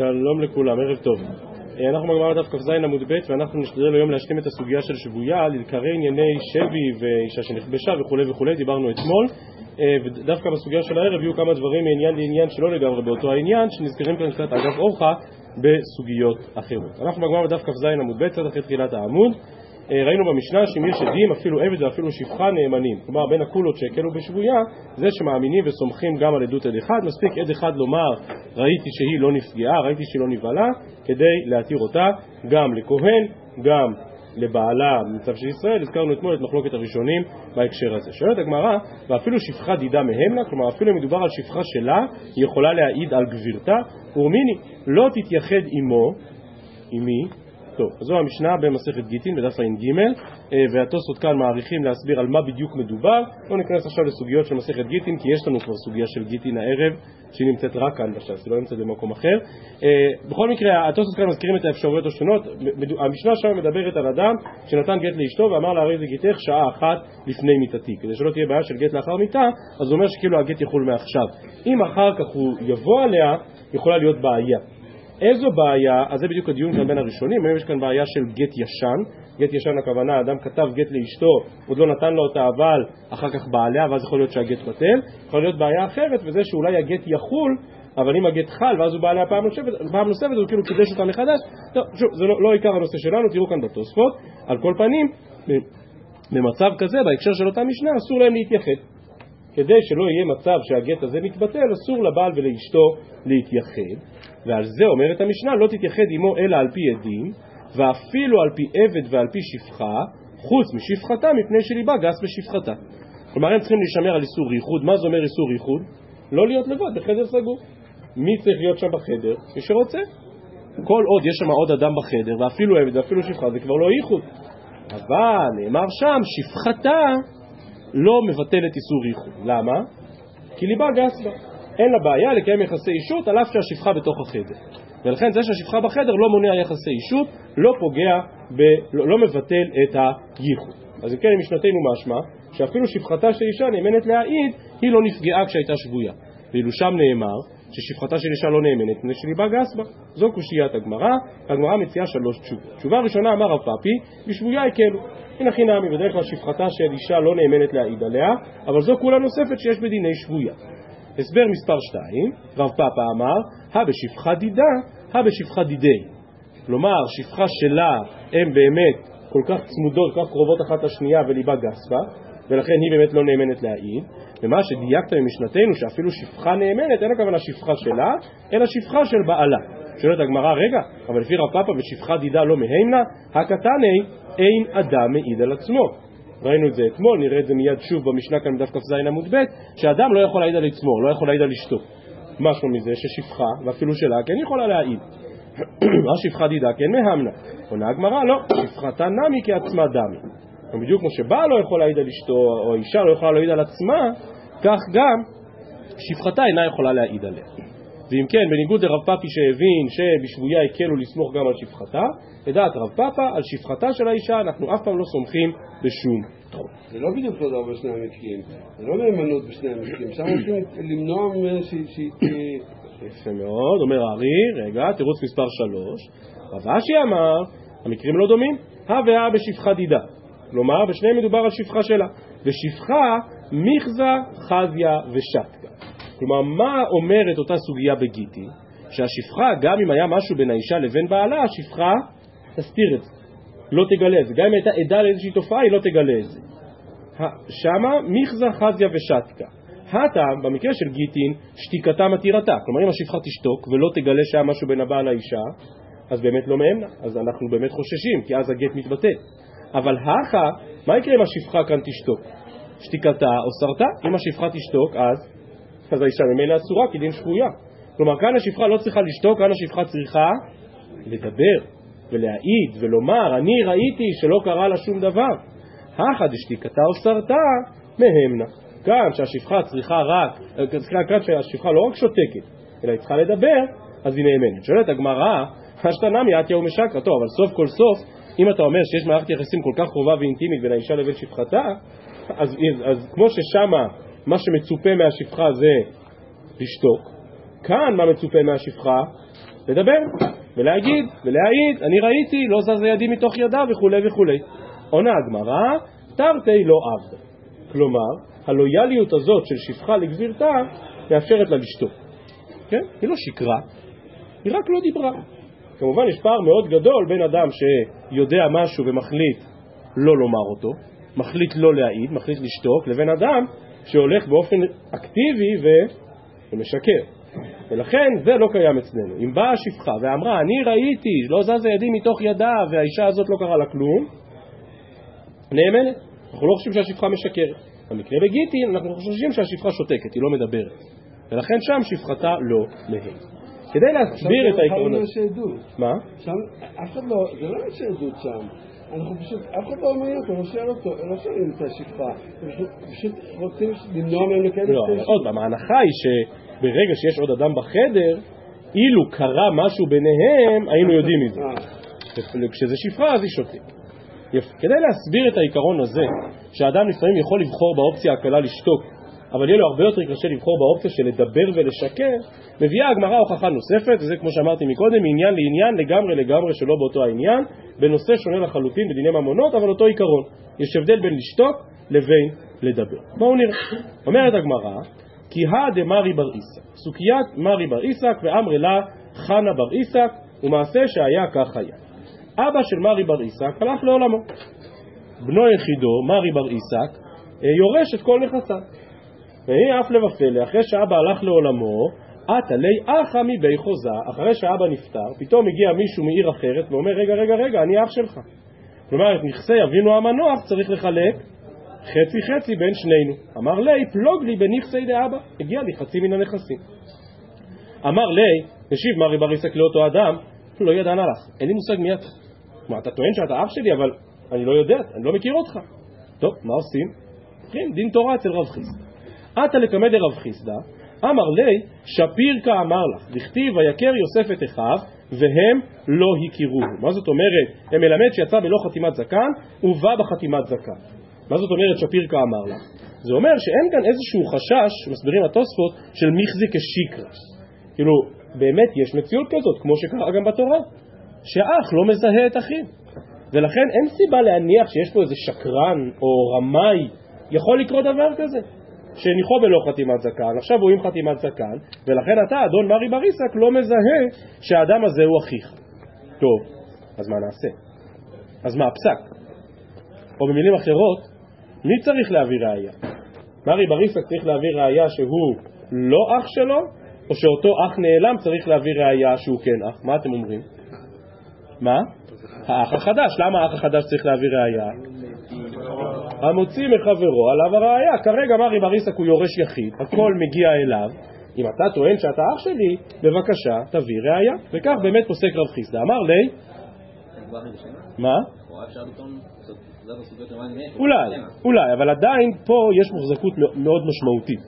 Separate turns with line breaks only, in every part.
שלום לכולם, ערב טוב. אה, אנחנו בגמרא דף כ"ז עמוד ב' ואנחנו נשתדל היום להשלים את הסוגיה של שבויה, לעיקרי ענייני שבי ואישה שנכבשה וכולי וכולי, דיברנו אתמול אה, ודווקא בסוגיה של הערב יהיו כמה דברים מעניין לעניין שלא לגמרי באותו העניין שנזכרים כאן קצת אגב אורחה בסוגיות אחרות. אנחנו בגמרא בדף כ"ז עמוד ב', קצת אחרי תחילת העמוד ראינו במשנה שאם יש עדים, אפילו עבד ואפילו שפחה נאמנים. כלומר, בין הקולות שהקלו בשבויה, זה שמאמינים וסומכים גם על עדות עד אחד. מספיק עד אחד לומר, ראיתי שהיא לא נפגעה, ראיתי שהיא לא נבהלה, כדי להתיר אותה גם לכהן, גם לבעלה במצב של ישראל, הזכרנו אתמול את מחלוקת הראשונים בהקשר הזה. שואלת הגמרא, ואפילו שפחה דידה מהם לה, כלומר אפילו אם מדובר על שפחה שלה, היא יכולה להעיד על גבירתה, ורמיני, לא תתייחד עמו, עמי, טוב, זו המשנה במסכת גיטין בדף ע"ג אה, והתוספות כאן מעריכים להסביר על מה בדיוק מדובר. לא ניכנס עכשיו לסוגיות של מסכת גיטין כי יש לנו כבר סוגיה של גיטין הערב שהיא נמצאת רק כאן בש"ס, היא לא נמצאת במקום אחר. אה, בכל מקרה, התוספות כאן מזכירים את האפשרויות השונות. המשנה שם מדברת על אדם שנתן גט לאשתו ואמר לה הרי זה גיטך שעה אחת לפני מיתתי. כדי שלא תהיה בעיה של גט לאחר מיתה אז הוא אומר שכאילו הגט יחול מעכשיו. אם אחר כך הוא יבוא עליה יכולה להיות בעיה איזו בעיה, אז זה בדיוק הדיון כאן בין הראשונים, היום יש כאן בעיה של גט ישן, גט ישן הכוונה, אדם כתב גט לאשתו, עוד לא נתן לו אותה אבל אחר כך בעליה, ואז יכול להיות שהגט בטל, יכול להיות בעיה אחרת, וזה שאולי הגט יחול, אבל אם הגט חל ואז הוא בעליה פעם נוספת, פעם נוספת הוא כאילו קידש אותה מחדש, טוב, שוב, זה לא, לא עיקר הנושא שלנו, תראו כאן בתוספות, על כל פנים, במצב כזה, בהקשר של אותה משנה, אסור להם להתייחד. כדי שלא יהיה מצב שהגט הזה מתבטל, אסור לבעל ולאשתו להתייחד. ועל זה אומרת המשנה, לא תתייחד עמו אלא על פי עדים, ואפילו על פי עבד ועל פי שפחה, חוץ משפחתה, מפני שליבה גס בשפחתה. כלומר, הם צריכים להישמר על איסור ייחוד. מה זה אומר איסור ייחוד? לא להיות לבד בחדר סגור. מי צריך להיות שם בחדר? מי שרוצה. כל עוד יש שם עוד אדם בחדר, ואפילו עבד ואפילו שפחה, זה כבר לא ייחוד. אבל נאמר שם, שפחתה לא מבטלת איסור ייחוד. למה? כי ליבה גס בה. אין לה בעיה לקיים יחסי אישות על אף שהשפחה בתוך החדר. ולכן זה שהשפחה בחדר לא מונע יחסי אישות, לא פוגע, ב, לא, לא מבטל את הייחוד. אז אם כן, משנתנו משמע, שאפילו שפחתה של אישה נאמנת להעיד, היא לא נפגעה כשהייתה שבויה. ואילו שם נאמר ששפחתה של אישה לא נאמנת מפני שליבה גס בה. זו קושיית הגמרא, הגמרא מציעה שלוש תשובות. תשובה ראשונה אמר רב פאפי, בשבויה הקלו. הנה חינמי, בדרך כלל שפחתה של אישה לא נאמנת להעיד עליה, אבל זו כולה נוספת שיש בדיני שבויה. הסבר מספר 2, רב פאפה אמר, הא בשפחה דידה, הא בשפחה דידי. כלומר, שפחה שלה הן באמת כל כך צמודות, כל כך קרובות אחת לשנייה וליבה גס בה, ולכן היא באמת לא נאמנת להעיד. ומה שדייקת במשנתנו, שאפילו שפחה נאמנת, אין הכוונה שפחה שלה, אלא שפחה של בעלה. שואלת הגמרא, רגע, אבל לפי רב פאפה ושפחה דידה לא מהימנה, הקטני אין אדם מעיד על עצמו. ראינו את זה אתמול, נראה את זה מיד שוב במשנה כאן בדף כ"ז עמוד ב', שאדם לא יכול להעיד על עצמו, לא יכול להעיד על אשתו. משהו מזה ששפחה, ואפילו שלה, כן יכולה להעיד. מה שפחה דידה כן מהמנה. עונה הגמרא, לא, שפחתה נמי כעצמה דמי. ובדיוק כמו שבעל לא יכול להעיד על אשתו, או אישה לא יכולה להעיד על עצמה, כך גם שפחתה אינה יכולה להעיד עליה. ואם כן, בניגוד לרב פאפי שהבין שבשבויה הקלו לסמוך גם על שפחתה, לדעת רב פאפה, על שפחתה של האישה אנחנו אף פעם לא סומכים בשום תחום.
זה לא בדיוק אותו דבר בשני המקרים, זה לא נאמנות בשני המקרים, שם רוצים למנוע שהיא...
יפה מאוד, אומר הארי, רגע, תירוץ מספר שלוש, רב אשי אמר, המקרים לא דומים, הא והא בשפחה דידה, כלומר בשניהם מדובר על שפחה שלה, ושפחה מיכזה, חזיה ושתקה. כלומר, מה אומרת אותה סוגיה בגיטי? שהשפחה, גם אם היה משהו בין האישה לבין בעלה, השפחה תסתיר את זה, לא תגלה את זה. גם אם הייתה עדה לאיזושהי תופעה, היא לא תגלה את זה. שמה מיכזה חזיה ושתקה. הטעם, במקרה של גיטין, שתיקתה מתירתה. כלומר, אם השפחה תשתוק ולא תגלה שהיה משהו בין הבעל לאישה, אז באמת לא מהמנה. אז אנחנו באמת חוששים, כי אז הגט מתבטל. אבל הכה, מה יקרה אם השפחה כאן תשתוק? שתיקתה או סרטה? אם השפחה תשתוק, אז, אז האישה ממילא אסורה כדין שבויה. כלומר, כאן השפחה לא צריכה לשתוק, כאן השפחה צריכה לדבר. ולהעיד ולומר אני ראיתי שלא קרה לה שום דבר. הכא דשתיקתה או סרטה מהמנה. כאן שהשפחה צריכה רק, כאן שהשפחה לא רק שותקת, אלא היא צריכה לדבר, אז היא נאמנת. שואלת הגמרא, השתנמי אתיה ומשקרא. טוב, אבל סוף כל סוף, אם אתה אומר שיש מערכת יחסים כל כך קרובה ואינטימית בין האישה לבין שפחתה, אז, אז כמו ששמה מה שמצופה מהשפחה זה לשתוק, כאן מה מצופה מהשפחה? לדבר, ולהגיד, ולהעיד, אני ראיתי, לא זז ידי מתוך ידה וכולי וכולי. עונה הגמרא, תרתי לא עבדה. כלומר, הלויאליות הזאת של שפחה לגבירתה מאפשרת לה לשתוק. כן? היא לא שקרה, היא רק לא דיברה. כמובן יש פער מאוד גדול בין אדם שיודע משהו ומחליט לא לומר אותו, מחליט לא להעיד, מחליט לשתוק, לבין אדם שהולך באופן אקטיבי ו... ומשקר. ולכן זה לא קיים אצלנו. אם באה השפחה ואמרה, אני ראיתי, לא זזה ידי מתוך ידה, והאישה הזאת לא קרה לה כלום, נאמנת. אנחנו לא חושבים שהשפחה משקרת. במקרה בגיטין אנחנו חושבים שהשפחה שותקת, היא לא מדברת. ולכן שם שפחתה לא מהם. כדי להסביר את העיקרון
הזה...
מה?
שם, אף אחד לא, זה לא יש עדות שם. אנחנו פשוט, אף אחד לא מעניין אותו, לא שואל אותו, לא שואלים את השפחה. פשוט רוצים למנוע מהם לקיים את
לא, אבל עוד פעם, ההנחה היא שברגע שיש עוד אדם בחדר, אילו קרה משהו ביניהם, היינו יודעים מזה.
אה.
כשזה שפחה אז היא שותקת. יפה. כדי להסביר את העיקרון הזה, שאדם לפעמים יכול לבחור באופציה הקלה לשתוק, אבל יהיה לו הרבה יותר קשה לבחור באופציה של לדבר ולשקר, מביאה הגמרא הוכחה נוספת, וזה כמו שאמרתי מקודם, מעניין לעניין לגמרי לגמרי שלא באותו העניין, בנושא שונה לחלוטין בדיני ממונות, אבל אותו עיקרון. יש הבדל בין לשתוק לבין לדבר. בואו נראה. אומרת הגמרא, כי הא דמרי בר עיסק, סוקיית מרי בר עיסק ואמרי לה חנה בר עיסק, ומעשה שהיה כך היה. אבא של מרי בר עיסק הלך לעולמו. בנו יחידו, מרי בר עיסק, אה, יורש את כל נכסיו. והיא אף לבפלא, אחרי שאבא הלך לעולמו, עתה לי אחא מבי חוזה, אחרי שאבא נפטר, פתאום הגיע מישהו מעיר אחרת ואומר, רגע, רגע, רגע, אני אח שלך. כלומר, את נכסי אבינו המנוח צריך לחלק חצי חצי בין שנינו. אמר לי, פלוג לי בנכסי דאבא, הגיע לי חצי מן הנכסים. אמר לי, השיב מרי בר עיסק לאותו אדם, לא ידענה לך, אין לי מושג מי אתה. מה, אתה טוען שאתה אח שלי, אבל אני לא יודע, אני לא מכיר אותך. טוב, מה עושים? דין תורה אצל רב חיסדא. עתה לקמא דרב חיסדא, אמר לי, שפיר כאמר לך, דכתיב ויקר יוסף את אחיו, והם לא הכירוהו. מה זאת אומרת? הם מלמד שיצא בלא חתימת זקן, ובא בחתימת זקן. מה זאת אומרת שפיר כאמר לך? זה אומר שאין כאן איזשהו חשש, מסבירים התוספות, של מיכזי כשיקרא. כאילו, באמת יש מציאות כזאת, כמו שקרה גם בתורה. שאח לא מזהה את אחיו. ולכן אין סיבה להניח שיש פה איזה שקרן או רמאי, יכול לקרות דבר כזה. שניחו בלא חתימת זקן, עכשיו הוא עם חתימת זקן, ולכן אתה, אדון מרי בריסק, לא מזהה שהאדם הזה הוא אחיך. טוב, אז מה נעשה? אז מה הפסק? או במילים אחרות, מי צריך להביא ראייה? מרי בריסק צריך להביא ראייה שהוא לא אח שלו, או שאותו אח נעלם צריך להביא ראייה שהוא כן אח? מה אתם אומרים? מה? האח החדש. למה האח החדש צריך להביא ראייה? המוציא מחברו עליו הראייה. כרגע מרי בריסק הוא יורש יחיד, הכל מגיע אליו. אם אתה טוען שאתה אח שלי, בבקשה, תביא ראייה. וכך באמת פוסק רב חיסדא. אמר לי... מה? אולי, אולי, אבל עדיין פה יש מוחזקות מאוד משמעותית.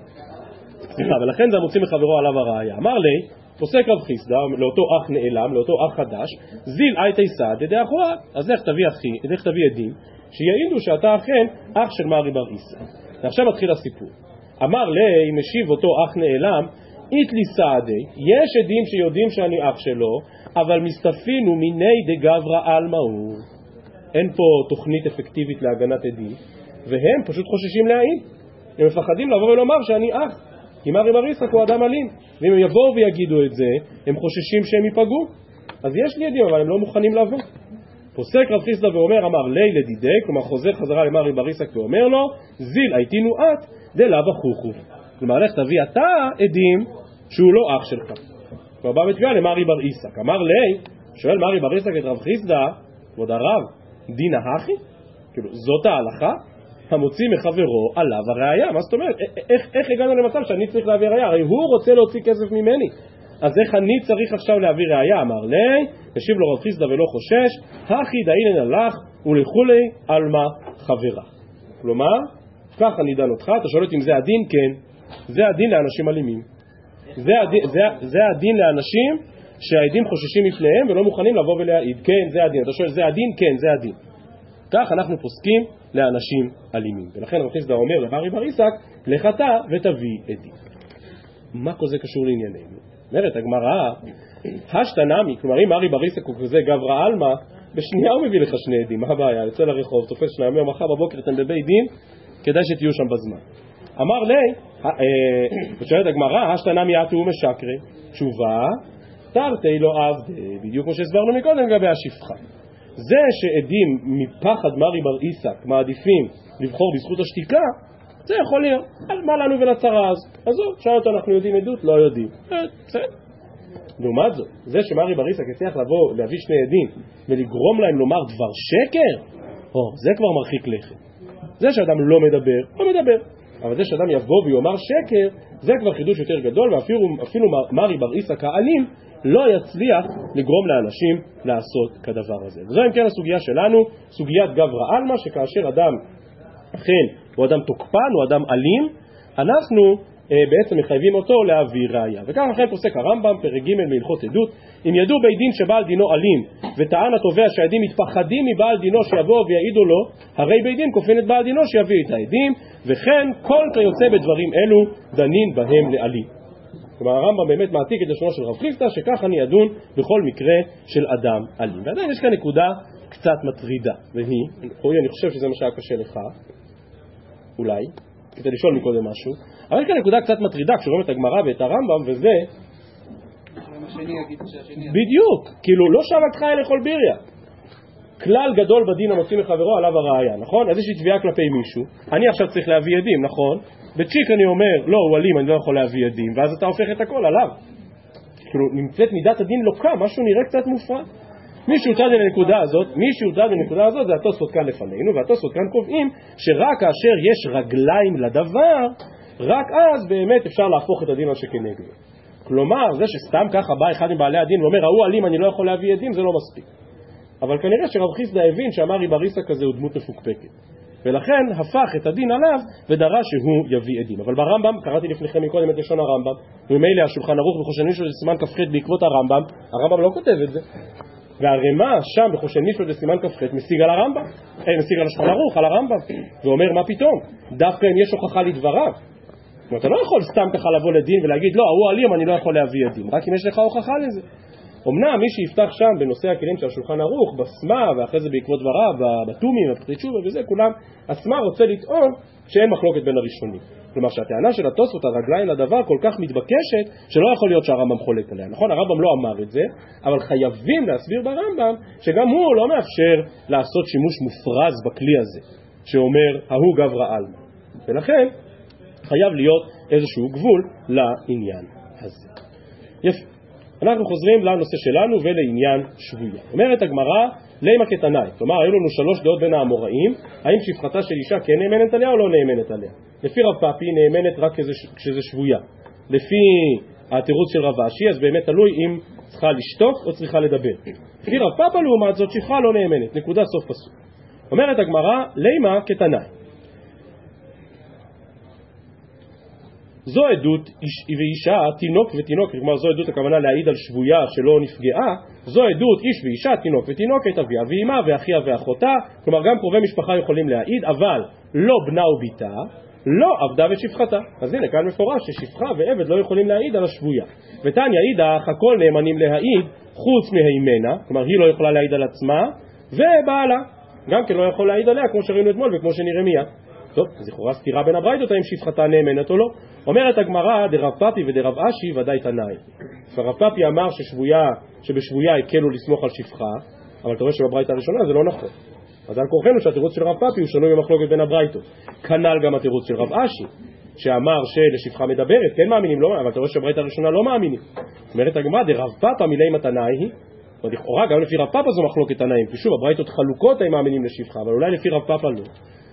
סליחה, ולכן זה המוציא מחברו עליו הראייה. אמר לי, פוסק רב חיסדא לאותו אח נעלם, לאותו אח חדש, זיל אייתי סעד ידי אחורה, אז לך תביא אחי, לך תביא עדים, שיעידו שאתה אכן אח של מרי בר עיסא. ועכשיו מתחיל הסיפור. אמר לי, משיב אותו אח נעלם, איתלי סעדי, יש עדים שיודעים שאני אח שלו, אבל מסתפינו מיני דגברא עלמא הוא. אין פה תוכנית אפקטיבית להגנת עדים, והם פשוט חוששים להעיד. הם מפחדים לבוא ולומר שאני אח. כי מרי בר יצחק הוא אדם אלים, ואם הם יבואו ויגידו את זה, הם חוששים שהם ייפגעו. אז יש לי עדים, אבל הם לא מוכנים לבוא. פוסק רב חיסדא ואומר, אמר לי לדידי, כלומר חוזר חזרה למרי בר יצחק ואומר לו, זיל הייתינו את דלאו אחוכו. כלומר, לך תביא אתה עדים שהוא לא אח שלך. כבר בא בתביעה למרי בר עיסק. אמר לי, שואל מרי בר עיסק את רב חיסדא, כבוד הרב, דינא הכי? כאילו, זאת ההלכה? המוציא מחברו עליו הראייה. מה זאת אומרת? איך, איך הגענו למצב שאני צריך להביא ראייה? הרי הוא רוצה להוציא כסף ממני. אז איך אני צריך עכשיו להביא ראייה? אמר לי, השיב לו רב חיסדא ולא חושש, הכי דאינן הלך ולכולי עלמא חברה. כלומר, כך אני דן אותך, אתה שואל אותי אם זה הדין? כן. זה הדין לאנשים אלימים. זה הדין, זה, זה הדין לאנשים שהעדים חוששים מפניהם ולא מוכנים לבוא ולהעיד. כן, זה הדין. אתה שואל, זה הדין? כן, זה הדין. כך אנחנו פוסקים לאנשים אלימים. ולכן רב חיסדא אומר לברי בר עיסק, לך אתה ותביא עדים. מה כל זה קשור לענייננו? אומרת הגמרא, השתנמי, כלומר אם ארי בריסק הוא כזה גברא עלמא, בשנייה הוא מביא לך שני עדים, מה הבעיה? יוצא לרחוב, תופס שניים יום, מחר בבוקר אתם בבית דין, כדאי שתהיו שם בזמן. אמר לי, אה, ושואלת הגמרא, השתנמי אטו ומשקרי, תשובה, תרתי לא עבדי, בדיוק כמו שהסברנו מקודם לגבי השפחה. זה שעדים מפחד מרי בר עיסק מעדיפים לבחור בזכות השתיקה, זה יכול להיות. מה לנו ולצרה הזו? עזוב, שאל אותו אנחנו יודעים עדות? לא יודעים. אה. לעומת זאת, זה שמרי בר עיסק הצליח לבוא, להביא שני עדים ולגרום להם לומר דבר שקר, או, זה כבר מרחיק לכת. זה שאדם לא מדבר, לא מדבר. אבל זה שאדם יבוא ויאמר שקר, זה כבר חידוש יותר גדול, ואפילו מרי בר עיסק האלים לא יצליח לגרום לאנשים לעשות כדבר הזה. וזו אם כן הסוגיה שלנו, סוגיית גברא עלמא, שכאשר אדם אכן הוא אדם תוקפן, הוא אדם אלים, אנחנו אה, בעצם מחייבים אותו להביא ראייה. וכך אכן פוסק הרמב"ם, פרק ג' מהלכות עדות, אם ידעו בית דין שבעל דינו אלים, וטען התובע שהעדים מתפחדים מבעל דינו שיבואו ויעידו לו, הרי בית דין כופין את בעל דינו שיביא את העדים, וכן כל כיוצא בדברים אלו דנין בהם לאלים. כלומר הרמב"ם באמת מעתיק את לשונו של רב חיסטה, שכך אני אדון בכל מקרה של אדם אלים. ועדיין יש כאן נקודה קצת מטרידה, והיא, רועי, אני חושב שזה מה שהיה קשה לך, אולי, כדי לשאול מקודם משהו, אבל יש כאן נקודה קצת מטרידה כשרואים את הגמרא ואת הרמב"ם, וזה... בדיוק, כאילו לא שב עד לאכול ביריה. כלל גדול בדין המוציא מחברו עליו הראייה, נכון? אז יש לי תביעה כלפי מישהו, אני עכשיו צריך להביא עדים, נכון? בצ'יק אני אומר, לא, הוא אלים, אני לא יכול להביא עדים, ואז אתה הופך את הכל עליו. כאילו, נמצאת מידת הדין לוקה, משהו נראה קצת מופרע. מי שהוטרד לנקודה הזאת, מי שהוטרד לנקודה הזאת זה התוספות כאן לפנינו, והתוספות כאן קובעים שרק כאשר יש רגליים לדבר, רק אז באמת אפשר להפוך את הדין על שכנגדו. כלומר, זה שסתם ככה בא אחד מבעלי הדין ואומר, ההוא אלים, אני לא יכול להביא עדים, זה לא מספיק. אבל כנראה שרב חיסדא הבין שאמר איבריסה כזה הוא דמות מפוקפקת. ולכן הפך את הדין עליו ודרש שהוא יביא עדים. אבל ברמב"ם, קראתי לפניכם מקודם את לשון הרמב"ם, וממילא השולחן ערוך בחושן מישהו זה סימן כ"ח בעקבות הרמב"ם, הרמב"ם לא כותב את זה. והרמ"א שם בחושן מישהו זה סימן כ"ח משיג על הרמב"ם, אה, משיג על השולחן ערוך, על הרמב"ם, ואומר מה פתאום, דווקא אם יש הוכחה לדבריו. אתה לא יכול סתם ככה לבוא לדין ולהגיד לא, ההוא אלים אני לא יכול להביא עדים, רק אם יש לך הוכחה לזה. אמנם מי שיפתח שם בנושא הכלים של השולחן ערוך, בסמה, ואחרי זה בעקבות דבריו, בתומים, בפתחי תשובה וזה, כולם, הסמה רוצה לטעון שאין מחלוקת בין הראשונים. כלומר שהטענה של התוספות על רגליים לדבר כל כך מתבקשת, שלא יכול להיות שהרמב"ם חולק עליה. נכון, הרמב"ם לא אמר את זה, אבל חייבים להסביר ברמב"ם שגם הוא לא מאפשר לעשות שימוש מופרז בכלי הזה, שאומר ההוא גברא עלמא. ולכן חייב להיות איזשהו גבול לעניין הזה. יפה. אנחנו חוזרים לנושא שלנו ולעניין שבויה. אומרת הגמרא, לימה כתנאי, כלומר היו לנו שלוש דעות בין האמוראים, האם שפחתה של אישה כן נאמנת עליה או לא נאמנת עליה. לפי רב פאפי נאמנת רק כשזה שבויה. לפי התירוץ של רב אשי, אז באמת תלוי אם צריכה לשתוק או צריכה לדבר. לפי רב פאפה לעומת זאת שפחה לא נאמנת, נקודה סוף פסוק. אומרת הגמרא, לימה כתנאי. זו עדות איש ואישה, תינוק ותינוק, כלומר זו עדות הכוונה להעיד על שבויה שלא נפגעה, זו עדות איש ואישה, תינוק ותינוקת, אביה ואימה ואחיה ואחותה, כלומר גם קרובי משפחה יכולים להעיד, אבל לא בנה וביתה, לא עבדה ושפחתה. אז הנה כאן מפורש ששפחה ועבד לא יכולים להעיד על השבויה. ותניא אידך, הכל נאמנים להעיד חוץ מהימנה, כלומר היא לא יכולה להעיד על עצמה, ובעלה, גם כן לא יכול להעיד עליה כמו שראינו אתמול וכמו שנראה מיד. טוב, לכאורה סתירה בין הברייתות האם שפחתה נאמנת או לא. אומרת הגמרא, דרב פפי ודרב אשי ודאי תנאי. הרב פפי אמר ששבויה, שבשבויה הקלו לסמוך על שפחה, אבל אתה רואה שבברייתא הראשונה זה לא נכון. אז על כורחנו שהתירוץ של רב פפי הוא שנוי במחלוקת בין הברייתות. כנ"ל גם התירוץ של רב אשי, שאמר שהשפחה מדברת, כן מאמינים, לא, אבל אתה רואה שבברייתא הראשונה לא מאמינים. אומרת הגמרא, דרב פפא מי לימא תנאי היא, לכאורה גם לפי רב פפא זו מחלוקת תנאים, כי שוב הברייתות חלוקות הם מאמינים לשפחה, אבל אולי לפי רב פפא לא.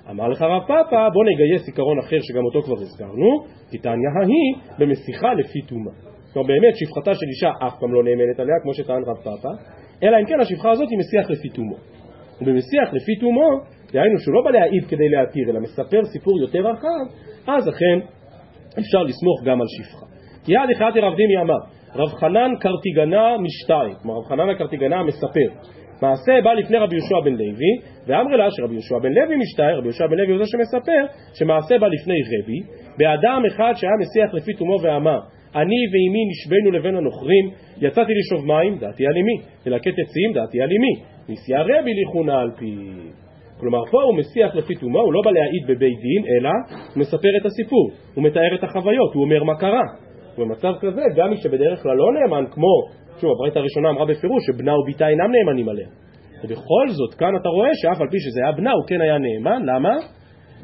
אמר לך רב פפא, בוא נגייס עיקרון אחר שגם אותו כבר הזכרנו, כי תניא ההיא במסיחה לפי תומה. כלומר באמת שפחתה של אישה אף פעם לא נאמנת עליה, כמו שטען רב פפא, אלא אם כן השפחה הזאת היא מסיח לפי תומו. ובמסיח לפי תומו, דהיינו שהוא לא בא להעיד כדי להתיר, אלא מספר סיפור יותר רחב, אז אכן אפשר לסמוך גם על שפחה. כי יד אחד רב דימי אמר, רב חנן קרטיגנה משתיים, כלומר רב חנן הקרטיגנה מספר, מעשה בא לפני רבי יהושע בן לוי, ואמרי לה שרבי יהושע בן לוי משתער, רבי יהושע בן לוי הוא זה שמספר, שמעשה בא לפני רבי, באדם אחד שהיה מסיח לפי תומו ואמר, אני ואימי נשבנו לבין הנוכרים, יצאתי לשאוב מים, דעתי על אמי, ולקט עצים, דעתי על אמי, מסייע רבי ליחונה על פי... כלומר, פה הוא מסיח לפי תומו, הוא לא בא להעיד בבית דין, אלא הוא מספר את הסיפור, הוא מתאר את החוויות, הוא אומר מה קרה. ובמצב כזה, גם מי שבדרך כלל לא נאמן, כמו, שוב, הברית הראשונה אמרה בפירוש שבנה וביתה אינם נאמנים עליה. ובכל זאת, כאן אתה רואה שאף על פי שזה היה בנה, הוא כן היה נאמן, למה?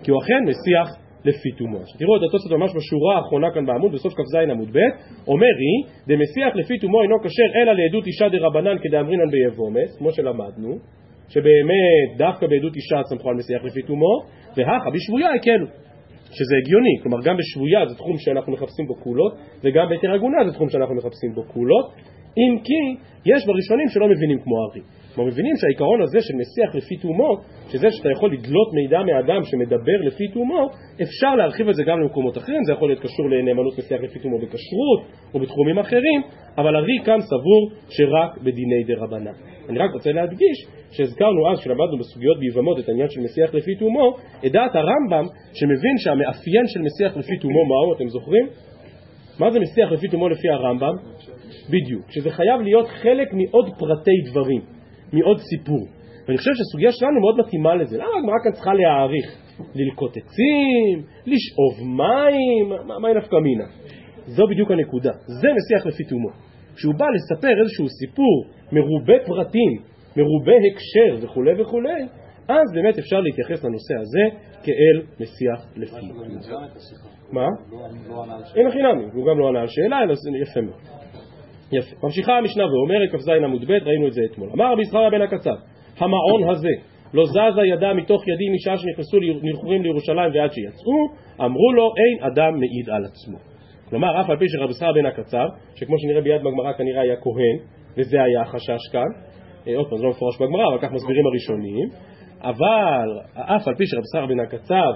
כי הוא אכן מסיח לפי תומו. עכשיו תראו את התוספות ממש בשורה האחרונה כאן בעמוד, בסוף כ"ז עמוד ב', אומר היא, דמסיח לפי תומו אינו כשר אלא לעדות אישה דרבנן כדאמרינן ביבומס, כמו שלמדנו, שבאמת דווקא בעדות אישה סמכו על מסיח לפי תומו, והכה בשבויה הקלו. שזה הגיוני, כלומר גם בשבויה זה תחום שאנחנו מחפשים בו קולות, וגם בהיתר עגונה זה תחום שאנחנו מחפשים בו קולות, אם כי יש בראשונים שלא מבינים כמו ארי. כלומר מבינים שהעיקרון הזה של מסיח לפי תומו, שזה שאתה יכול לדלות מידע מאדם שמדבר לפי תומו, אפשר להרחיב את זה גם למקומות אחרים, זה יכול להיות קשור לנאמנות מסיח לפי תומו בכשרות או בתחומים אחרים, אבל ארי כאן סבור שרק בדיני דה רבנן. אני רק רוצה להדגיש שהזכרנו אז, כשלמדנו בסוגיות ביבמות את העניין של מסיח לפי תומו, את דעת הרמב"ם שמבין שהמאפיין של מסיח לפי תומו מהו, אתם זוכרים? מה זה מסיח לפי תומו לפי הרמב"ם? בדיוק, שזה חייב להיות חלק מעוד פרטי דברים. מעוד סיפור. ואני חושב שהסוגיה שלנו מאוד מתאימה לזה. למה הגמרא כאן צריכה להעריך? ללקוט עצים, לשאוב מים, מה, מה נפקא מינה? זו בדיוק הנקודה. זה מסיח לפי תומו. כשהוא בא לספר איזשהו סיפור מרובה פרטים, מרובה הקשר וכולי וכולי, אז באמת אפשר להתייחס לנושא הזה כאל מסיח לפי. מה? אין הכי נמי, הוא גם לא ענה על שאלה, אלא זה יפה מאוד. יפה. ממשיכה המשנה ואומרת, כ"ז עמוד ב', ראינו את זה אתמול. אמר רבי זכריה בן הקצב, המעון הזה לא זזה ידה מתוך ידי משעה שנכנסו נלחורים לירושלים ועד שיצאו, אמרו לו אין אדם מעיד על עצמו. כלומר, אף על פי שרבי זכריה בן הקצב, שכמו שנראה ביד בגמרא כנראה היה כהן, וזה היה החשש כאן, אה, עוד פעם, זה לא מפורש בגמרא, אבל כך מסבירים הראשונים, אבל אף על פי שרבי זכריה בן הקצב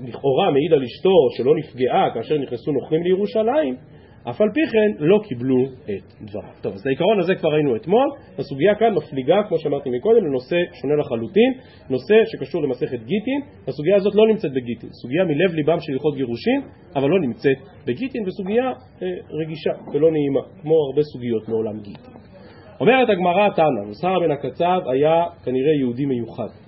לכאורה מעיד על אשתו שלא נפגעה כאשר נכנסו נוכרים לירושלים, אף על פי כן לא קיבלו את דבריו. טוב, אז העיקרון הזה כבר ראינו אתמול, הסוגיה כאן מפליגה, כמו שאמרתי מקודם, לנושא שונה לחלוטין, נושא שקשור למסכת גיטין, הסוגיה הזאת לא נמצאת בגיטין, סוגיה מלב ליבם של הלכות גירושין, אבל לא נמצאת בגיטין, וסוגיה אה, רגישה ולא נעימה, כמו הרבה סוגיות מעולם גיטין. אומרת הגמרא תנא, ושרה בן הקצב היה כנראה יהודי מיוחד,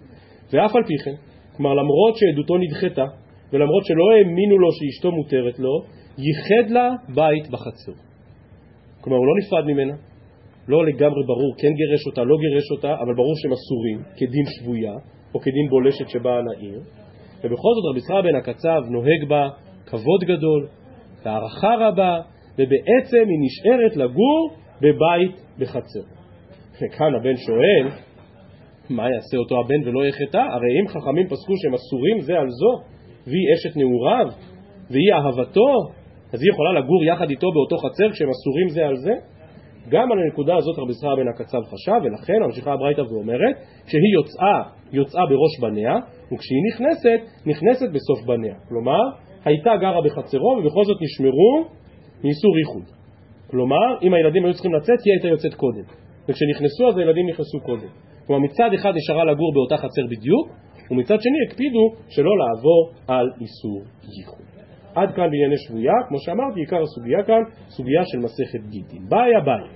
ואף על פי כן, כלומר למרות שעדותו נדחתה, ולמרות שלא האמינו לו שאשתו מותרת לו, ייחד לה בית בחצר. כלומר, הוא לא נפרד ממנה, לא לגמרי ברור, כן גירש אותה, לא גירש אותה, אבל ברור שהם אסורים, כדין שבויה, או כדין בולשת שבאה לעיר. ובכל זאת רבי ישראל בן הקצב נוהג בה כבוד גדול, והערכה רבה, ובעצם היא נשארת לגור בבית בחצר. וכאן הבן שואל, מה יעשה אותו הבן ולא יחטא? הרי אם חכמים פסקו שהם אסורים זה על זו, והיא אשת נעוריו, והיא אהבתו, אז היא יכולה לגור יחד איתו באותו חצר כשהם אסורים זה על זה? גם על הנקודה הזאת רבי ישראל בן הקצב חשב, ולכן ממשיכה הברייתא ואומרת שהיא יוצאה, יוצאה בראש בניה, וכשהיא נכנסת, נכנסת בסוף בניה. כלומר, הייתה גרה בחצרו ובכל זאת נשמרו מאיסור ייחוד. כלומר, אם הילדים היו צריכים לצאת, היא הייתה יוצאת קודם. וכשנכנסו, אז הילדים נכנסו קודם. כלומר, מצד אחד נשארה לגור באותה חצר בדיוק, ומצד שני הקפידו שלא לעבור על איסור ייחוד. עד כאן בענייני שבויה, כמו שאמרתי, עיקר הסוגיה כאן, סוגיה של מסכת גיטין. בעיה בעיה,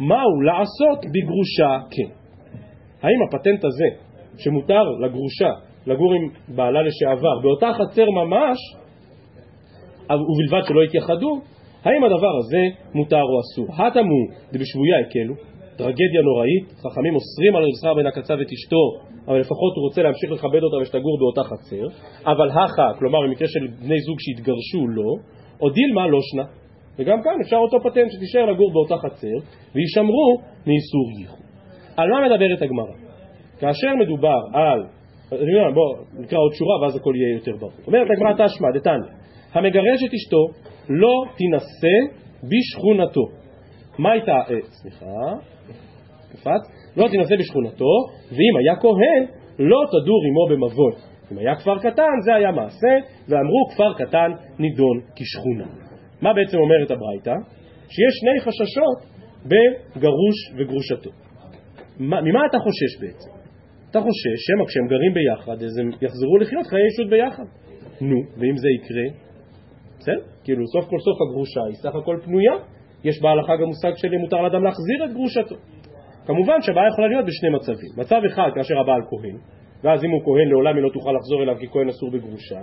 מהו לעשות בגרושה כן? האם הפטנט הזה, שמותר לגרושה לגור עם בעלה לשעבר באותה חצר ממש, ובלבד שלא יתייחדו, האם הדבר הזה מותר או אסור? התמו דבשבויה הקלו, טרגדיה נוראית, חכמים אוסרים על רב בן הקצב את אשתו אבל לפחות הוא רוצה להמשיך לכבד אותה ושתגור באותה חצר, אבל הכה, כלומר במקרה של בני זוג שהתגרשו לא, או דילמה לא שנה. וגם כאן אפשר אותו פטנט שתישאר לגור באותה חצר, וישמרו מאיסור ייחוד. על מה מדברת הגמרא? כאשר מדובר על, בואו נקרא עוד שורה ואז הכל יהיה יותר ברור. אומרת הגמרא תשמע, דתניא, המגרש את אשתו לא תינשא בשכונתו. מה הייתה, אה, סליחה, קפץ, לא תינשא בשכונתו, ואם היה כהן, לא תדור עמו במבוי. אם היה כפר קטן, זה היה מעשה, ואמרו כפר קטן נידון כשכונה. מה בעצם אומרת הברייתא? שיש שני חששות בגרוש וגרושתו. ממה אתה חושש בעצם? אתה חושש שמא כשהם גרים ביחד, אז הם יחזרו לחיות חיי אישות ביחד. נו, ואם זה יקרה? בסדר? כאילו סוף כל סוף הגרושה היא סך הכל פנויה, יש בהלכה גם מושג של מותר לאדם להחזיר את גרושתו. כמובן שהבעיה יכולה להיות בשני מצבים. מצב אחד כאשר הבעל כהן, ואז אם הוא כהן לעולם היא לא תוכל לחזור אליו כי כהן אסור בגרושה.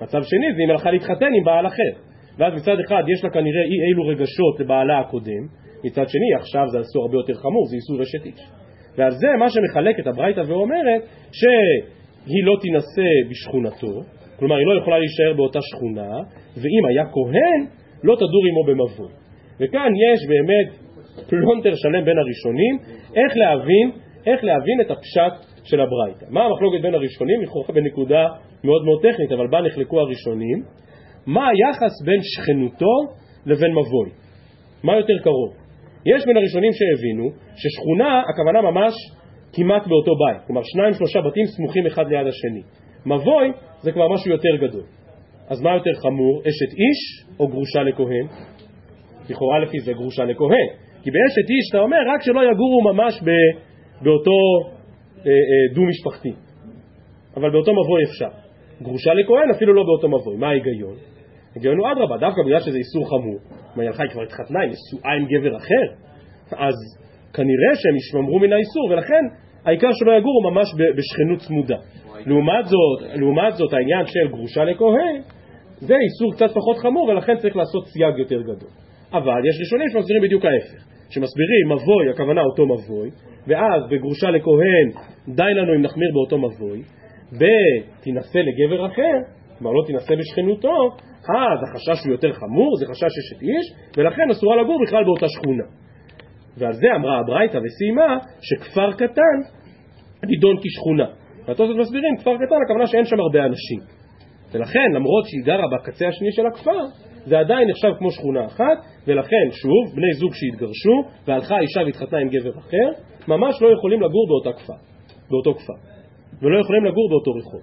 מצב שני זה אם הלכה להתחתן עם בעל אחר. ואז מצד אחד יש לה כנראה אי אילו רגשות לבעלה הקודם, מצד שני עכשיו זה אסור הרבה יותר חמור, זה איסור אשת איש. ועל זה מה שמחלק את הברייתא ואומרת שהיא לא תינשא בשכונתו, כלומר היא לא יכולה להישאר באותה שכונה, ואם היה כהן לא תדור עמו במבוי. וכאן יש באמת פלונטר שלם בין הראשונים, איך להבין, איך להבין את הפשט של הברייתא. מה המחלוקת בין הראשונים? לכאורה בנקודה מאוד מאוד טכנית, אבל בה נחלקו הראשונים. מה היחס בין שכנותו לבין מבוי? מה יותר קרוב? יש בין הראשונים שהבינו ששכונה הכוונה ממש כמעט באותו בית, כלומר שניים שלושה בתים סמוכים אחד ליד השני. מבוי זה כבר משהו יותר גדול. אז מה יותר חמור, אשת איש או גרושה לכהן? לכאורה לפי זה גרושה לכהן. כי באשת איש אתה אומר רק שלא יגורו ממש ב, באותו אה, אה, דו-משפחתי. אבל באותו מבוי אפשר. גרושה לכהן אפילו לא באותו מבוי. מה ההיגיון? ההיגיון הוא אדרבה, דווקא בגלל שזה איסור חמור. מה, היא כבר התחתנה, היא נשואה עם גבר אחר? אז כנראה שהם ישמרו מן האיסור, ולכן העיקר שלא יגורו ממש בשכנות צמודה. לעומת זאת, לעומת זאת העניין של גרושה לכהן, זה איסור קצת פחות חמור, ולכן צריך לעשות סייג יותר גדול. אבל יש ראשונים שמסבירים בדיוק ההפך. שמסבירים מבוי, הכוונה אותו מבוי, ואז בגרושה לכהן, די לנו אם נחמיר באותו מבוי, בתינשא לגבר אחר, כלומר לא תינשא בשכנותו, אז החשש הוא יותר חמור, זה חשש אשת איש, ולכן אסורה לגור בכלל באותה שכונה. ועל זה אמרה הברייתא וסיימה שכפר קטן נידון כשכונה. והתוספות מסבירים, כפר קטן, הכוונה שאין שם הרבה אנשים. ולכן, למרות שהיא גרה בקצה השני של הכפר, זה עדיין נחשב כמו שכונה אחת, ולכן, שוב, בני זוג שהתגרשו, והלכה אישה והתחתנה עם גבר אחר, ממש לא יכולים לגור באותה כפר, באותו כפר, ולא יכולים לגור באותו רחוב.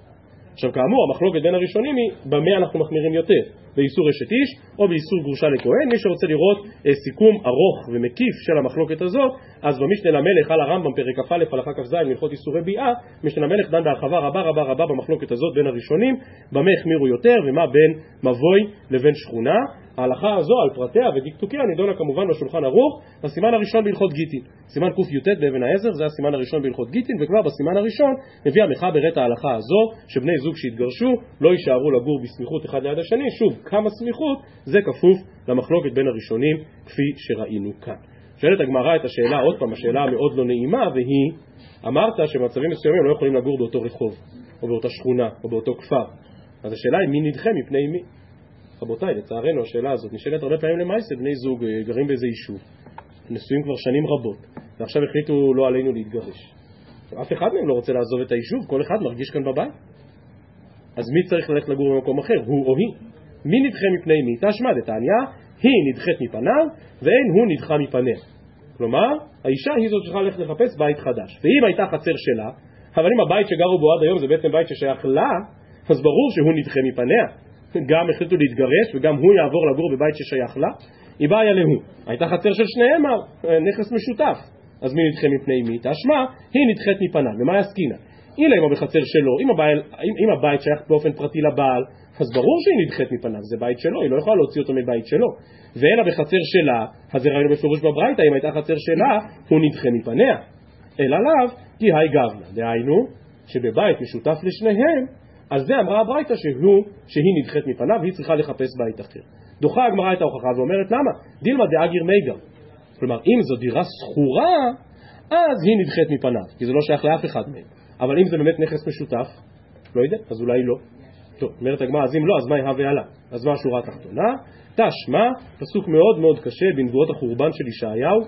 עכשיו כאמור, המחלוקת בין הראשונים היא במה אנחנו מחמירים יותר, באיסור אשת איש או באיסור גרושה לכהן. מי שרוצה לראות אה, סיכום ארוך ומקיף של המחלוקת הזאת, אז במשנה למלך על הרמב"ם פרק כ"א הלכה כ"ז הלכות איסורי ביאה, משנה למלך דן בהרחבה רבה רבה רבה במחלוקת הזאת בין הראשונים, במה החמירו יותר ומה בין מבוי לבין שכונה. ההלכה הזו על פרטיה ודקדוקיה נידונה כמובן בשולחן ערוך, בסימן הראשון בהלכות גיטין. סימן קי"ט באבן העזר זה הסימן הראשון בהלכות גיטין, וכבר בסימן הראשון מביא המחבר את ההלכה הזו, שבני זוג שהתגרשו לא יישארו לגור בסמיכות אחד ליד השני, שוב, כמה סמיכות, זה כפוף למחלוקת בין הראשונים, כפי שראינו כאן. שואלת הגמרא את השאלה, עוד פעם, השאלה המאוד לא נעימה, והיא, אמרת שבמצבים מסוימים לא יכולים לגור באותו רחוב, או באותה שכונה, או באותו כפר. אז השאלה היא מי נדחה מפני מי? רבותיי, לצערנו השאלה הזאת נשאלת הרבה פעמים למעשה, בני זוג אה, גרים באיזה יישוב, נשואים כבר שנים רבות, ועכשיו החליטו לא עלינו להתגרש. אף אחד מהם לא רוצה לעזוב את היישוב, כל אחד מרגיש כאן בבית. אז מי צריך ללכת לגור במקום אחר, הוא או היא? מי נדחה מפני מי? תשמע דתניא, היא נדחית מפניו, ואין הוא נדחה מפניה. כלומר, האישה היא זאת שצריכה ללכת לחפש בית חדש. ואם הייתה חצר שלה, אבל אם הבית שגרו בו עד היום זה בעצם בית ששייך לה, אז ברור שהוא נדחה מפניה. גם החליטו להתגרש וגם הוא יעבור לגור בבית ששייך לה, היא באה להוא. הייתה חצר של שניהם, נכס משותף. אז מי נדחה מפני מי? תשמע, היא נדחית מפניו. ומה יסקינה? אם, אם הבית שייך באופן פרטי לבעל, אז ברור שהיא נדחית מפניו, זה בית שלו, היא לא יכולה להוציא אותו מבית שלו. ואלא בחצר שלה, אז זה ראינו בפירוש בברייתא, אם הייתה חצר שלה, הוא נדחה מפניה. אלא לאו, כי היי גבנה. דהיינו, שבבית משותף לשניהם, אז זה אמרה הברייתא שהוא, שהיא נדחית מפניו, והיא צריכה לחפש בית אחר. דוחה הגמרא את ההוכחה ואומרת למה? דילמה דאגיר מיגר. כלומר, אם זו דירה שכורה, אז היא נדחית מפניו, כי זה לא שייך לאף אחד מהם. אבל אם זה באמת נכס משותף, לא יודע, אז אולי לא. טוב, אומרת הגמרא, אז אם לא, אז מה יהא ועלה? אז מה השורה התחתונה? תשמע, פסוק מאוד מאוד קשה בנבואות החורבן של ישעיהו,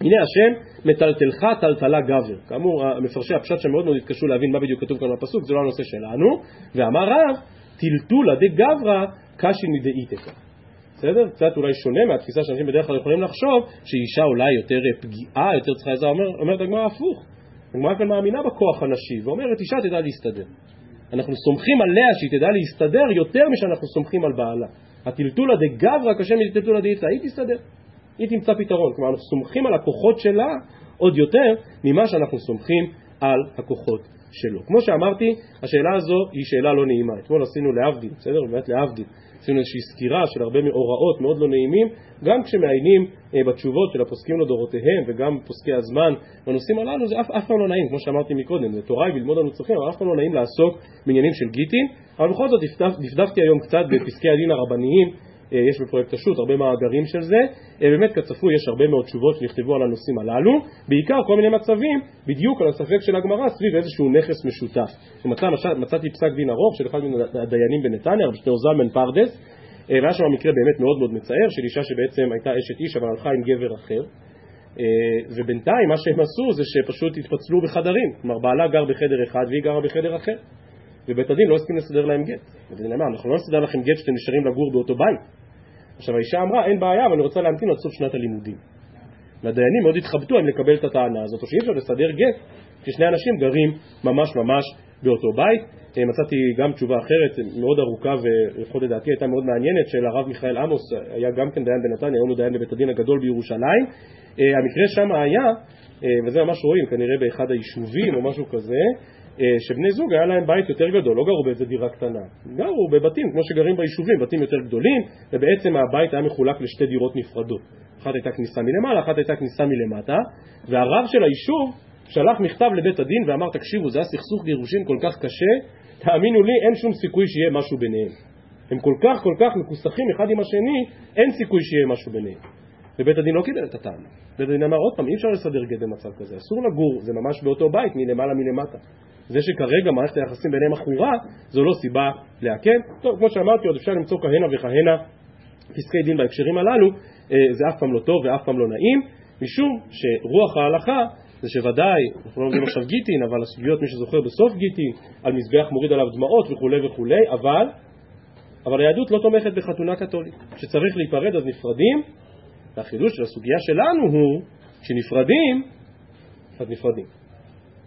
הנה השם מטלטלך טלטלה גבר. כאמור, מפרשי הפשט שם מאוד מאוד התקשו להבין מה בדיוק כתוב כאן בפסוק, זה לא הנושא שלנו. ואמר רב, טלטולה דגברא קשיני דאיתקה. בסדר? קצת אולי שונה מהתפיסה שאנשים בדרך כלל יכולים לחשוב שאישה אולי יותר פגיעה, יותר צריכה עזרה, אומר, הגמרא הפוך. הגמרא כאן מאמינה בכוח הנשי, ואומרת אישה תדע להסתדר. אנחנו סומכים עליה שהיא תדע להסתדר יותר משאנחנו סומכים על בעלה. הטלטולה דגברא קשה מטלטולה דאיתקה, היא תסתדר. היא תמצא פתרון. כלומר, אנחנו סומכים על הכוחות שלה עוד יותר ממה שאנחנו סומכים על הכוחות שלו. כמו שאמרתי, השאלה הזו היא שאלה לא נעימה. אתמול עשינו להבדיל, בסדר? באמת להבדיל. עשינו איזושהי סקירה של הרבה מאורעות מאוד לא נעימים, גם כשמעיינים אה, בתשובות של הפוסקים לדורותיהם וגם פוסקי הזמן בנושאים הללו, זה אף, פעם לא נעים, כמו שאמרתי מקודם, זה תורה היא ללמוד לנו צריכים, אבל אף פעם לא נעים לעסוק בעניינים של גיטין, אבל בכל זאת דפדפתי היום קצת בפסקי הדין הרבניים יש בפרויקט השו"ת הרבה מאגרים של זה, אה, באמת כצפוי יש הרבה מאוד תשובות שנכתבו על הנושאים הללו, בעיקר כל מיני מצבים בדיוק על הספק של הגמרא סביב איזשהו נכס משותף. מצא, מצאתי פסק דין ארוך של אחד מהדיינים בנתניה, רב שטר זלמן פרדס, אה, והיה שם מקרה באמת מאוד מאוד מצער של אישה שבעצם הייתה אשת איש אבל הלכה עם גבר אחר, ובינתיים מה שהם עשו זה שפשוט התפצלו בחדרים, כלומר בעלה גר בחדר אחד והיא גרה בחדר אחר. ובית הדין לא הסכים לסדר להם גט. בית הדין אמר, אנחנו לא נסדר לכם גט שאתם נשארים לגור באותו בית. עכשיו האישה אמרה, אין בעיה, אבל אני רוצה להמתין עד סוף שנת הלימודים. והדיינים מאוד התחבטו אם לקבל את הטענה הזאת, או שאי אפשר לסדר גט כששני אנשים גרים ממש ממש באותו בית. אה, מצאתי גם תשובה אחרת, מאוד ארוכה ולפחות לדעתי הייתה מאוד מעניינת, של הרב מיכאל עמוס, היה גם כן דיין בנתניה, היום הוא דיין בבית הדין הגדול בירושלים. אה, המקרה שם היה, אה, וזה ממש רואים, כנראה באחד היישובים או משהו כזה, שבני זוג היה להם בית יותר גדול, לא גרו באיזה דירה קטנה, גרו בבתים כמו שגרים ביישובים, בתים יותר גדולים, ובעצם הבית היה מחולק לשתי דירות נפרדות. אחת הייתה כניסה מלמעלה, אחת הייתה כניסה מלמטה, והרב של היישוב שלח מכתב לבית הדין ואמר, תקשיבו, זה היה סכסוך גירושין כל כך קשה, תאמינו לי, אין שום סיכוי שיהיה משהו ביניהם. הם כל כך כל כך מכוסחים אחד עם השני, אין סיכוי שיהיה משהו ביניהם. ובית הדין לא קיבל את הטענה. בית הדין אמר, עוד פעם, אי אפשר לסדר גט במצב כזה, אסור לגור, זה ממש באותו בית, מלמעלה מלמטה. זה שכרגע מערכת היחסים ביניהם עכורה, זו לא סיבה לעכב. טוב, כמו שאמרתי, עוד אפשר למצוא כהנה וכהנה פסקי דין בהקשרים הללו, אה, זה אף פעם לא טוב ואף פעם לא נעים, משום שרוח ההלכה זה שוודאי, אנחנו לא לומדים עכשיו גיטין, אבל הסוגיות, מי שזוכר בסוף גיטין, על מזבח מוריד עליו דמעות וכולי וכולי, אבל, אבל היהדות לא תומכת בחתונה קתולית. כשצריך להיפרד אז נפרדים, והחידוש של הסוגיה שלנו הוא, כשנפרדים, אז נפרדים.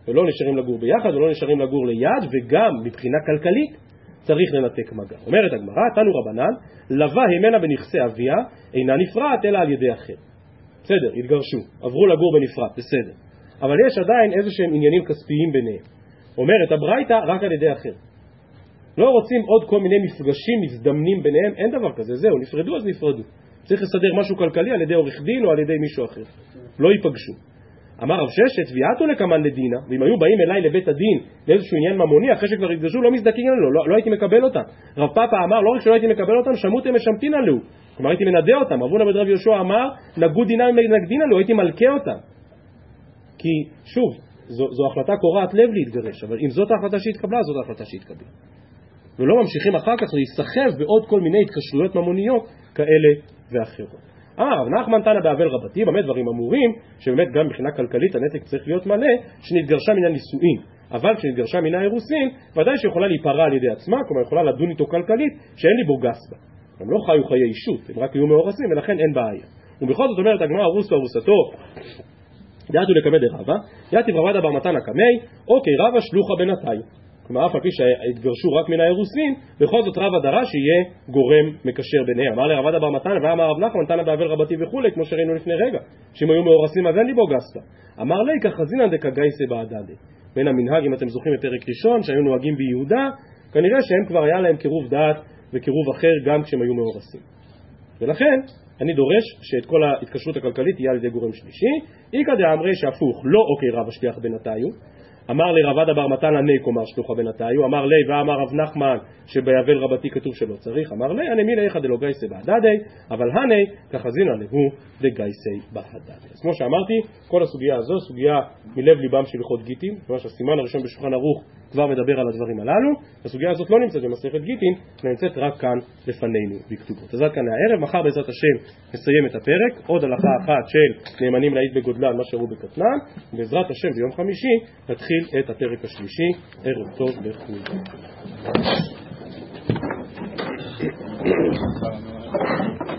ולא נשארים לגור ביחד ולא נשארים לגור ליד, וגם מבחינה כלכלית צריך לנתק מגע. אומרת הגמרא, תנו רבנן, לווה הימנה בנכסי אביה, אינה נפרעת אלא על ידי אחר. בסדר, התגרשו, עברו לגור בנפרד, בסדר. אבל יש עדיין איזה שהם עניינים כספיים ביניהם. אומרת הברייתא, רק על ידי אחר. לא רוצים עוד כל מיני מפגשים מזדמנים ביניהם, אין דבר כזה, זהו, נפרדו אז נפרדו. צריך לסדר משהו כלכלי על ידי עורך דין או על ידי מישהו אחר. לא ייפגשו. אמר רב ששת, תביעתו לקמן לדינה, ואם היו באים אליי לבית הדין לאיזשהו עניין ממוני, אחרי שכבר התגרשו, לא מזדקים לנו, לא, לא הייתי מקבל אותם. רב פאפה אמר, לא רק שלא הייתי מקבל אותם, שמותם משמתין עלו. כלומר הייתי מנדה אותם. רבונה בן רב יהושע אמר, נגעו דינם ונגדין עלו, הייתי מלכה אותם. כי, שוב, זו, זו החלטה קורעת לב להתגרש, אבל אם זאת ההחלטה שהתקבלה, זאת ההחלטה שהתקבלה. ולא ממשיכים אחר כך להיסחב בעוד כל מיני התקשרויות ממוניות כאלה ואחרות. אה, רב נחמן תנא באבל רבתי, במה דברים אמורים, שבאמת גם מבחינה כלכלית הנתק צריך להיות מלא, שנתגרשה מן הנישואין. אבל כשנתגרשה מן האירוסין, ודאי שיכולה להיפרע על ידי עצמה, כלומר יכולה לדון איתו כלכלית, שאין לי בו גס בה. הם לא חיו חיי אישות, הם רק היו מאורסים, ולכן אין בעיה. ובכל זאת אומרת הגמרא ארוסו ארוסתו דעתו לקמא דרבה, יתיב רבדה בר מתנא קמי, אוקיי רבא שלוחה בינתיים. כלומר אף על פי שהתגרשו רק מן האירוסין, בכל זאת רבא דרש שיהיה גורם מקשר ביניהם. אמר לרבד אבר מתנא ואמר רב נחמן תנא באבל רבתי וכולי, כמו שראינו לפני רגע, שאם היו מאורסים אז אין לי בו גסטה. אמר לי כחזינן דקגייסה בעדדה. בין המנהג, אם אתם זוכרים בפרק ראשון, שהיו נוהגים ביהודה, כנראה שהם כבר היה להם קירוב דעת וקירוב אחר גם כשהם היו מאורסים. ולכן, אני דורש שאת כל ההתקשרות הכלכלית תהיה על ידי גורם שלישי. איכא דאמרי שהפוך, לא אוקיי רב השליח בנתיו, אמר לי רבד אבר מתן עני קומר שלוחה בנתיו, אמר לי ואמר רב נחמן שביבל רבתי כתוב שלא צריך, אמר לי אני מילי איכא דלא גייסי בהדדי, אבל הני כחזינא להו דגייסי בהדדי. אז כמו שאמרתי, כל הסוגיה הזו סוגיה מלב ליבם של הלכות גיטין, ממש הסימן הראשון בשולחן ערוך כבר מדבר על הדברים הללו, הסוגיה הזאת לא נמצאת במסכת גיטין, אלא נמצאת רק כאן לפנינו בכתובות. אז עד כאן הערב, מחר בעזרת השם נסיים את הפרק, עוד הלכה אחת של נאמנים להעיד בגודלן מה שראו בקטנן, בעזרת השם ביום חמישי נתחיל את הפרק השלישי, ערב טוב לכולם.